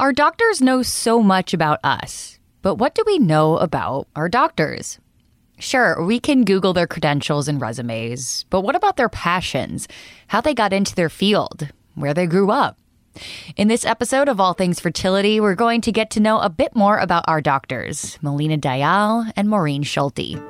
Our doctors know so much about us, but what do we know about our doctors? Sure, we can Google their credentials and resumes, but what about their passions? How they got into their field? Where they grew up? In this episode of All Things Fertility, we're going to get to know a bit more about our doctors, Melina Dayal and Maureen Schulte.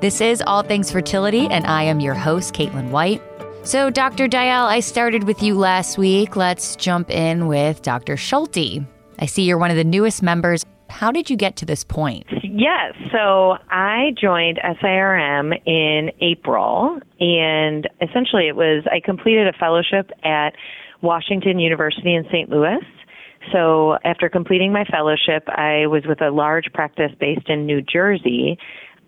This is All Things Fertility, and I am your host, Caitlin White. So, Dr. Dayal, I started with you last week. Let's jump in with Dr. Schulte. I see you're one of the newest members. How did you get to this point? Yes, so I joined SIRM in April, and essentially it was I completed a fellowship at Washington University in St. Louis. So after completing my fellowship, I was with a large practice based in New Jersey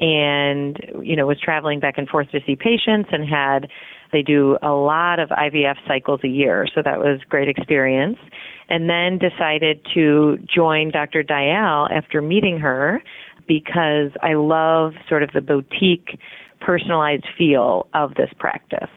and you know was traveling back and forth to see patients and had they do a lot of IVF cycles a year, so that was great experience. And then decided to join Dr. Dayal after meeting her because I love sort of the boutique, personalized feel of this practice.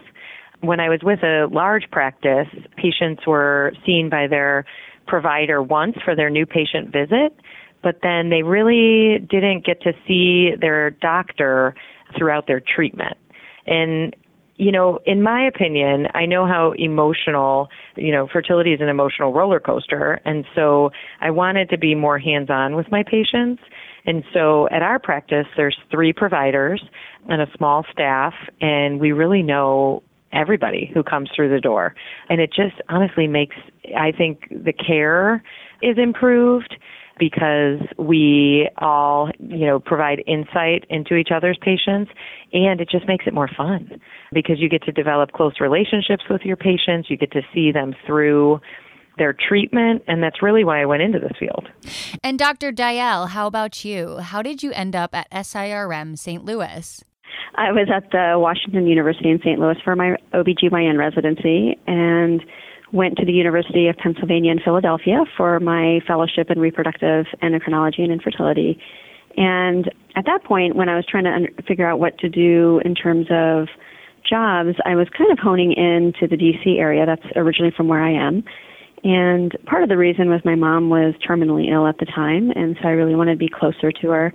When I was with a large practice, patients were seen by their provider once for their new patient visit, but then they really didn't get to see their doctor throughout their treatment. And you know, in my opinion, I know how emotional, you know, fertility is an emotional roller coaster. And so I wanted to be more hands on with my patients. And so at our practice, there's three providers and a small staff, and we really know everybody who comes through the door. And it just honestly makes, I think, the care is improved because we all, you know, provide insight into each other's patients and it just makes it more fun because you get to develop close relationships with your patients, you get to see them through their treatment and that's really why I went into this field. And Dr. Dayal, how about you? How did you end up at SIRM St. Louis? I was at the Washington University in St. Louis for my OBGYN residency and went to the University of Pennsylvania in Philadelphia for my fellowship in reproductive endocrinology and infertility. And at that point, when I was trying to figure out what to do in terms of jobs, I was kind of honing in to the DC area. That's originally from where I am. And part of the reason was my mom was terminally ill at the time, and so I really wanted to be closer to her.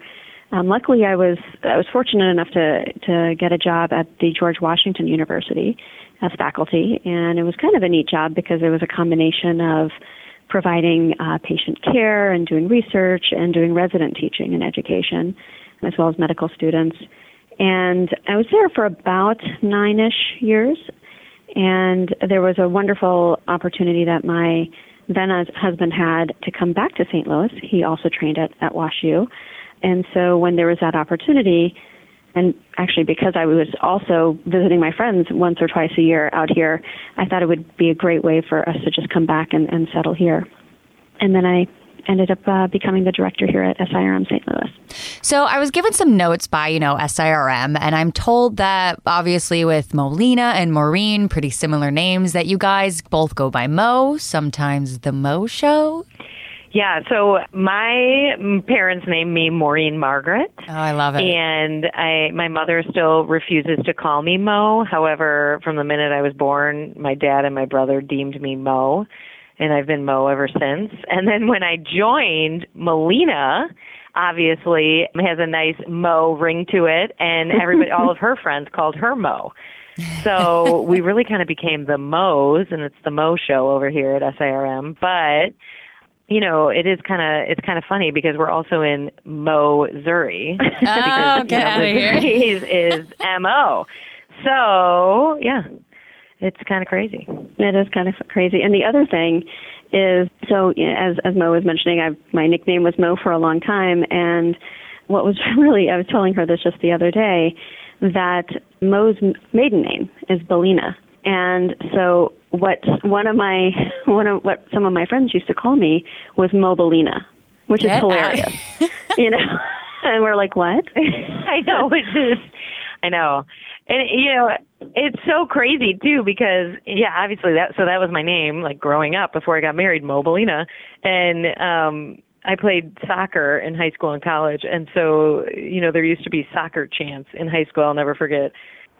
Um, luckily, I was I was fortunate enough to to get a job at the George Washington University, as faculty, and it was kind of a neat job because it was a combination of providing uh, patient care and doing research and doing resident teaching and education, as well as medical students. And I was there for about nine ish years, and there was a wonderful opportunity that my then husband had to come back to St. Louis. He also trained at, at WashU. And so when there was that opportunity, and actually, because I was also visiting my friends once or twice a year out here, I thought it would be a great way for us to just come back and, and settle here. And then I ended up uh, becoming the director here at SIRM St. Louis. So I was given some notes by, you know, SIRM, and I'm told that obviously with Melina and Maureen, pretty similar names, that you guys both go by Mo, sometimes the Mo Show. Yeah, so my parents named me Maureen Margaret. Oh, I love it. And I my mother still refuses to call me Mo. However, from the minute I was born, my dad and my brother deemed me Mo, and I've been Mo ever since. And then when I joined Melina, obviously has a nice Mo ring to it, and everybody all of her friends called her Mo. So we really kind of became the Mo's, and it's the Mo show over here at SIRM. But you know, it is kind of it's kind of funny because we're also in Missouri. Oh, because, get out of here. is, is Mo. So yeah, it's kind of crazy. It is kind of crazy. And the other thing is, so you know, as as Mo was mentioning, I my nickname was Mo for a long time, and what was really I was telling her this just the other day that Mo's maiden name is Belina, and so what one of my one of what some of my friends used to call me was Mobilina, which Get is hilarious. you know, and we're like, what? I know it's just, I know, and you know, it's so crazy too because yeah, obviously that so that was my name like growing up before I got married, Mobilina, and um I played soccer in high school and college, and so you know there used to be soccer chants in high school. I'll never forget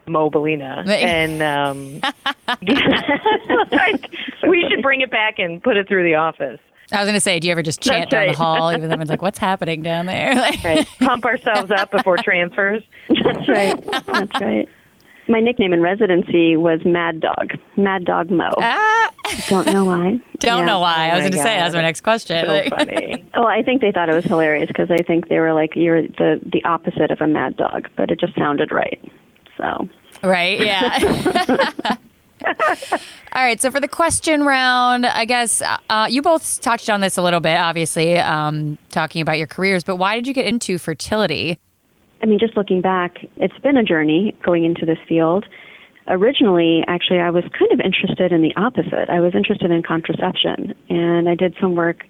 Mo Bellina. and um, like, we should bring it back and put it through the office. I was going to say, do you ever just chant That's down right. the hall? Even though it's like, what's happening down there? Right. Pump ourselves up before transfers. That's right. That's right. My nickname in residency was Mad Dog, Mad Dog Mo. ah, Don't know why. don't Yeah. know why. I was Oh going to say, God. that's my next question. So Like- funny. Well, I think they thought it was hilarious because I think they were like, "You're the the opposite of a mad dog," but it just sounded right. So Right? Yeah. All right. So for the question round, I guess uh, you both touched on this a little bit, obviously, um, talking about your careers, but why did you get into fertility? I mean, just looking back, it's been a journey going into this field. Originally, actually, I was kind of interested in the opposite. I was interested in contraception, and I did some work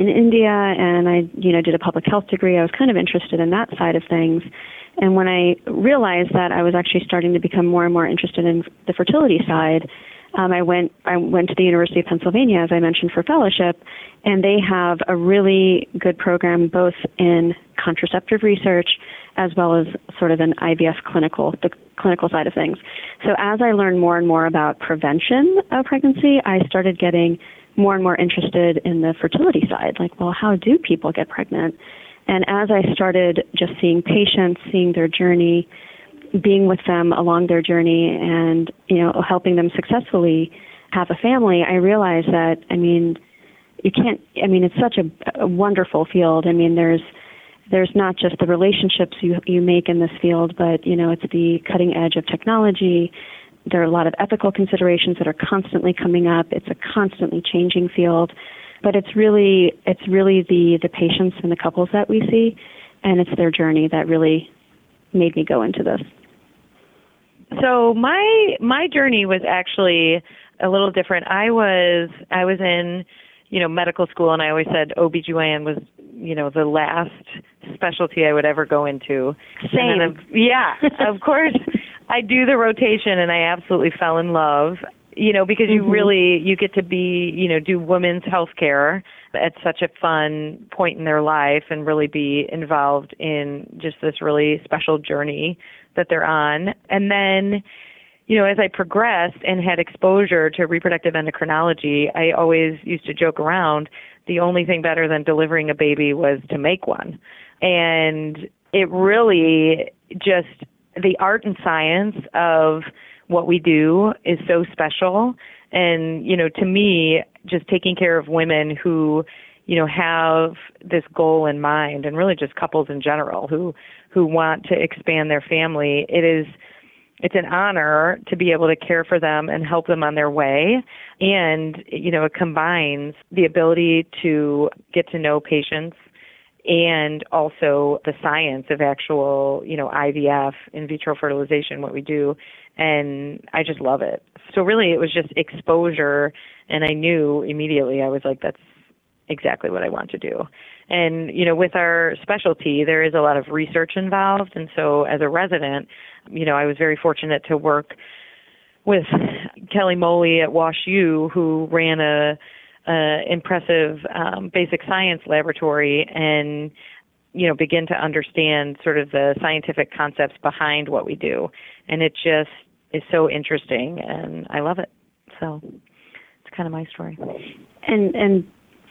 in India, and I, you know, did a public health degree. I was kind of interested in that side of things. And when I realized that I was actually starting to become more and more interested in the fertility side, um, I went I went to the University of Pennsylvania, as I mentioned, for fellowship, and they have a really good program both in contraceptive research as well as sort of an IVF clinical the clinical side of things. So as I learned more and more about prevention of pregnancy, I started getting more and more interested in the fertility side. Like, well, how do people get pregnant? And as I started just seeing patients, seeing their journey, being with them along their journey and you know helping them successfully have a family i realized that i mean you can't i mean it's such a, a wonderful field i mean there's there's not just the relationships you you make in this field but you know it's the cutting edge of technology there are a lot of ethical considerations that are constantly coming up it's a constantly changing field but it's really it's really the the patients and the couples that we see and it's their journey that really made me go into this So my my journey was actually a little different. I was I was in, you know, medical school and I always said OBGYN was, you know, the last specialty I would ever go into. Same. of- yeah, of course I do the rotation and I absolutely fell in love, you know, because you mm-hmm. really you get to be, you know, do women's health care at such a fun point in their life and really be involved in just this really special journey that they're on. And then, you know, as I progressed and had exposure to reproductive endocrinology, I always used to joke around the only thing better than delivering a baby was to make one. And it really just the art and science of what we do is so special. And, you know, to me, just taking care of women who, you know, have this goal in mind and really just couples in general who, who want to expand their family, it is, it's an honor to be able to care for them and help them on their way. And, you know, it combines the ability to get to know patients and also the science of actual, you know, IVF, in vitro fertilization, what we do. And I just love it. So really it was just exposure and I knew immediately I was like, that's exactly what I want to do. And, you know, with our specialty, there is a lot of research involved. And so as a resident, you know, I was very fortunate to work with Kelly Moley at Wash U, who ran a, a impressive um, basic science laboratory and, you know, begin to understand sort of the scientific concepts behind what we do. And it just is so interesting and I love it. So it's kind of my story. and and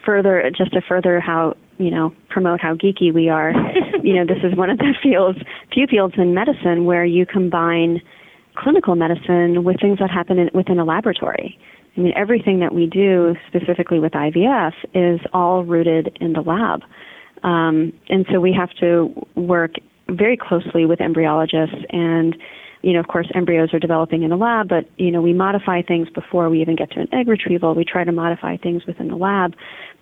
further just to further how you know promote how geeky we are you know this is one of the fields few fields in medicine where you combine clinical medicine with things that happen in, within a laboratory i mean everything that we do specifically with ivf is all rooted in the lab um, and so we have to work very closely with embryologists and you know, of course, embryos are developing in the lab, but you know, we modify things before we even get to an egg retrieval. We try to modify things within the lab,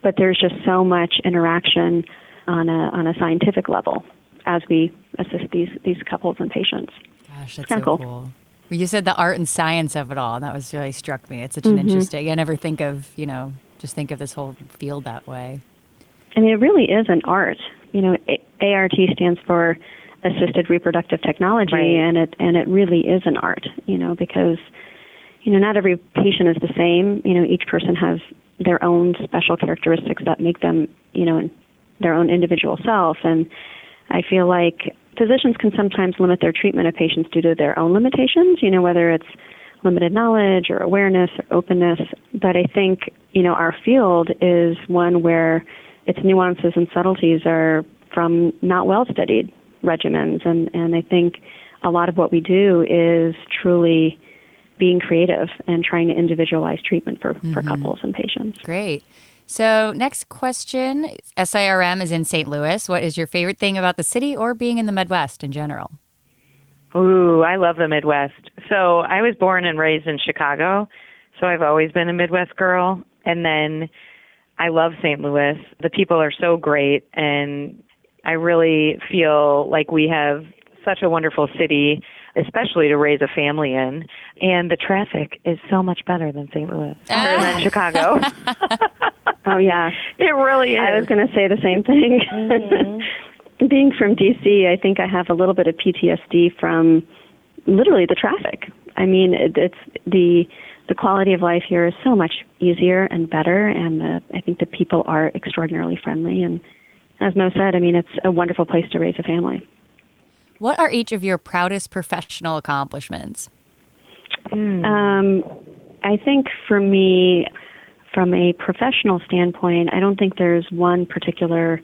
but there's just so much interaction on a on a scientific level as we assist these these couples and patients. Gosh, that's so cool. cool. Well, You said the art and science of it all. and That was really struck me. It's such Mm-hmm. an interesting. I never think of you know just think of this whole field that way. I mean, it really is an art. You know, A- ART stands for assisted reproductive technology, Right. and it and it really is an art. You know, because you know not every patient is the same. You know, each person has their own special characteristics that make them you know their own individual self, and I feel like physicians can sometimes limit their treatment of patients due to their own limitations, you know, whether it's limited knowledge or awareness or openness. But I think, you know, our field is one where its nuances and subtleties are from not well studied regimens. And, and I think a lot of what we do is truly being creative and trying to individualize treatment for, mm-hmm. for couples and patients. Great. So, next question SIRM is in St. Louis. What is your favorite thing about the city or being in the Midwest in general? Ooh, I love the Midwest. So, I was born and raised in Chicago. So, I've always been a Midwest girl. And then I love St. Louis. The people are so great. And I really feel like we have such a wonderful city, especially to raise a family in. And the traffic is so much better than St. Louis or than ah. Chicago. oh yeah, it really is. I was going to say the same thing. Mm-hmm. Being from DC, I think I have a little bit of PTSD from literally the traffic. I mean, it, it's the the quality of life here is so much easier and better, and the, I think the people are extraordinarily friendly. And as Mo said, I mean, it's a wonderful place to raise a family. What are each of your proudest professional accomplishments? Mm. Um, I think for me, from a professional standpoint, I don't think there's one particular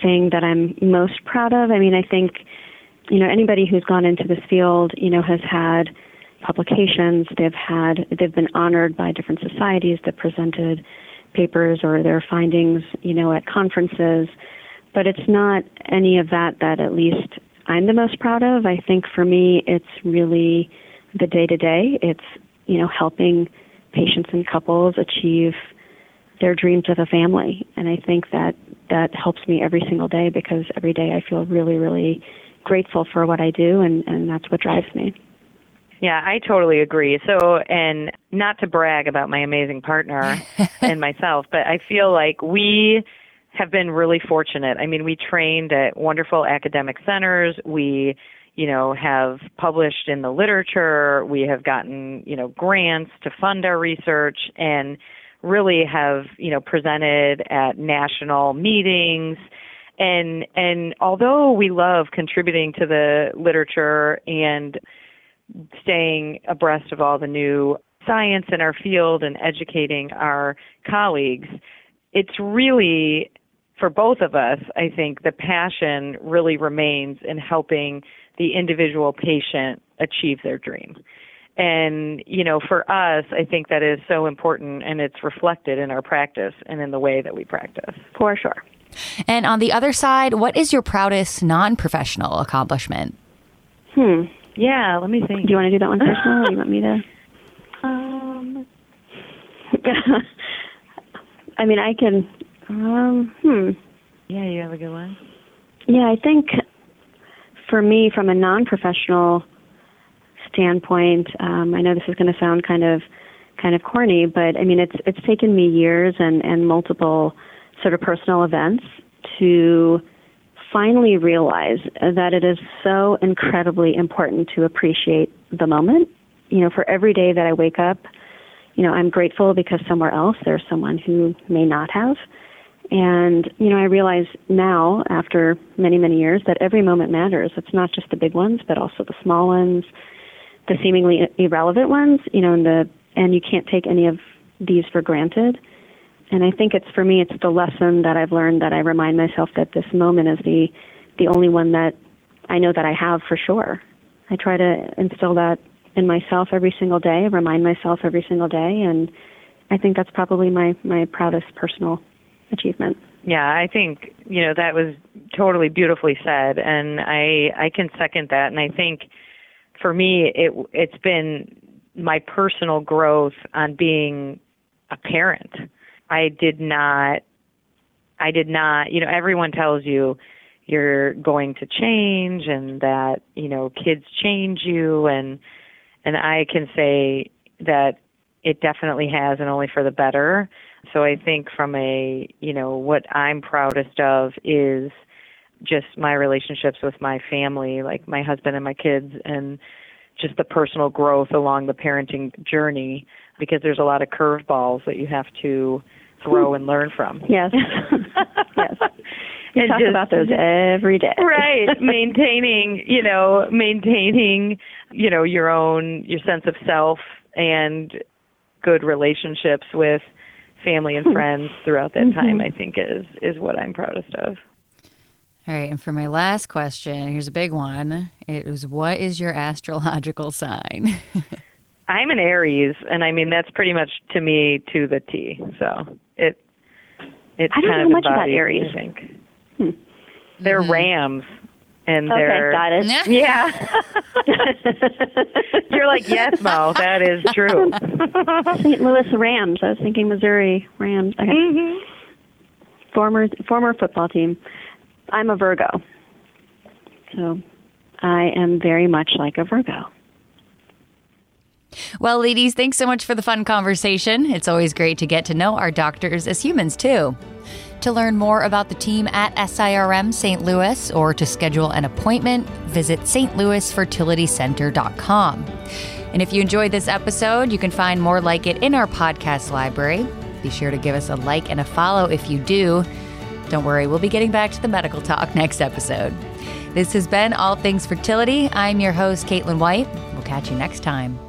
thing that I'm most proud of. I mean, I think, you know, anybody who's gone into this field, you know, has had publications, they've had, they've been honored by different societies that presented papers or their findings, you know, at conferences. But it's not any of that that at least I'm the most proud of. I think for me, it's really the day to day. It's, you know, helping patients and couples achieve their dreams of a family. And I think that that helps me every single day because every day I feel really, really grateful for what I do, and, and that's what drives me. Yeah, I totally agree. So, and not to brag about my amazing partner and myself, but I feel like we have been really fortunate. I mean, we trained at wonderful academic centers. We, you know, have published in the literature. We have gotten, you know, grants to fund our research and really have, you know, presented at national meetings. And and although we love contributing to the literature and staying abreast of all the new science in our field and educating our colleagues, it's really for both of us, I think the passion really remains in helping the individual patient achieve their dream. And, you know, for us, I think that is so important and it's reflected in our practice and in the way that we practice. For sure. And on the other side, what is your proudest non professional accomplishment? Hmm. Yeah, let me think. Do you want to do that one personal or you want me to? Um, I mean, I can um, hmm. Yeah, you have a good one. Yeah, I think for me, from a non-professional standpoint, um, I know this is going to sound kind of kind of corny, but I mean, it's it's taken me years and and multiple sort of personal events to finally realize that it is so incredibly important to appreciate the moment. You know, for every day that I wake up, you know, I'm grateful because somewhere else there's someone who may not have. And, you know, I realize now, after many, many years, that every moment matters. It's not just the big ones, but also the small ones, the seemingly irrelevant ones, you know, and the, and you can't take any of these for granted. And I think it's, for me, it's the lesson that I've learned that I remind myself that this moment is the, the only one that I know that I have for sure. I try to instill that in myself every single day, remind myself every single day, and I think that's probably my, my proudest personal achievement. Yeah, I think you know that was totally beautifully said, and I I can second that. And I think for me, it it's been my personal growth on being a parent. I did not, I did not. You know, everyone tells you you're going to change, and that you know kids change you, and and I can say that it definitely has, and only for the better. So I think from a, you know, what I'm proudest of is just my relationships with my family, like my husband and my kids, and just the personal growth along the parenting journey because there's a lot of curveballs that you have to throw and learn from. Yes. yes. We And talk just- about those every day. right maintaining you know maintaining you know your own your sense of self and good relationships with family and friends throughout that mm-hmm. time i think is is what i'm proudest of All right, and for my last question, here's a big one. It was what is your astrological sign? i'm an aries and i mean that's pretty much to me to the t so it it I don't kind know of much about Aries. i think hmm. they're mm-hmm. rams and Okay, they're got it. yeah you're like yes mo that is true St. Louis Rams. I was thinking Missouri Rams. Okay. hmm Former former football team. I'm a Virgo. So I am very much like a Virgo. Well, ladies, thanks so much for the fun conversation. It's always great to get to know our doctors as humans, too. To learn more about the team at SIRM St. Louis or to schedule an appointment, visit stlouisfertilitycenter.com. And if you enjoyed this episode, you can find more like it in our podcast library. Be sure to give us a like and a follow if you do. Don't worry, we'll be getting back to the medical talk next episode. This has been All Things Fertility. I'm your host, Caitlin White. We'll catch you next time.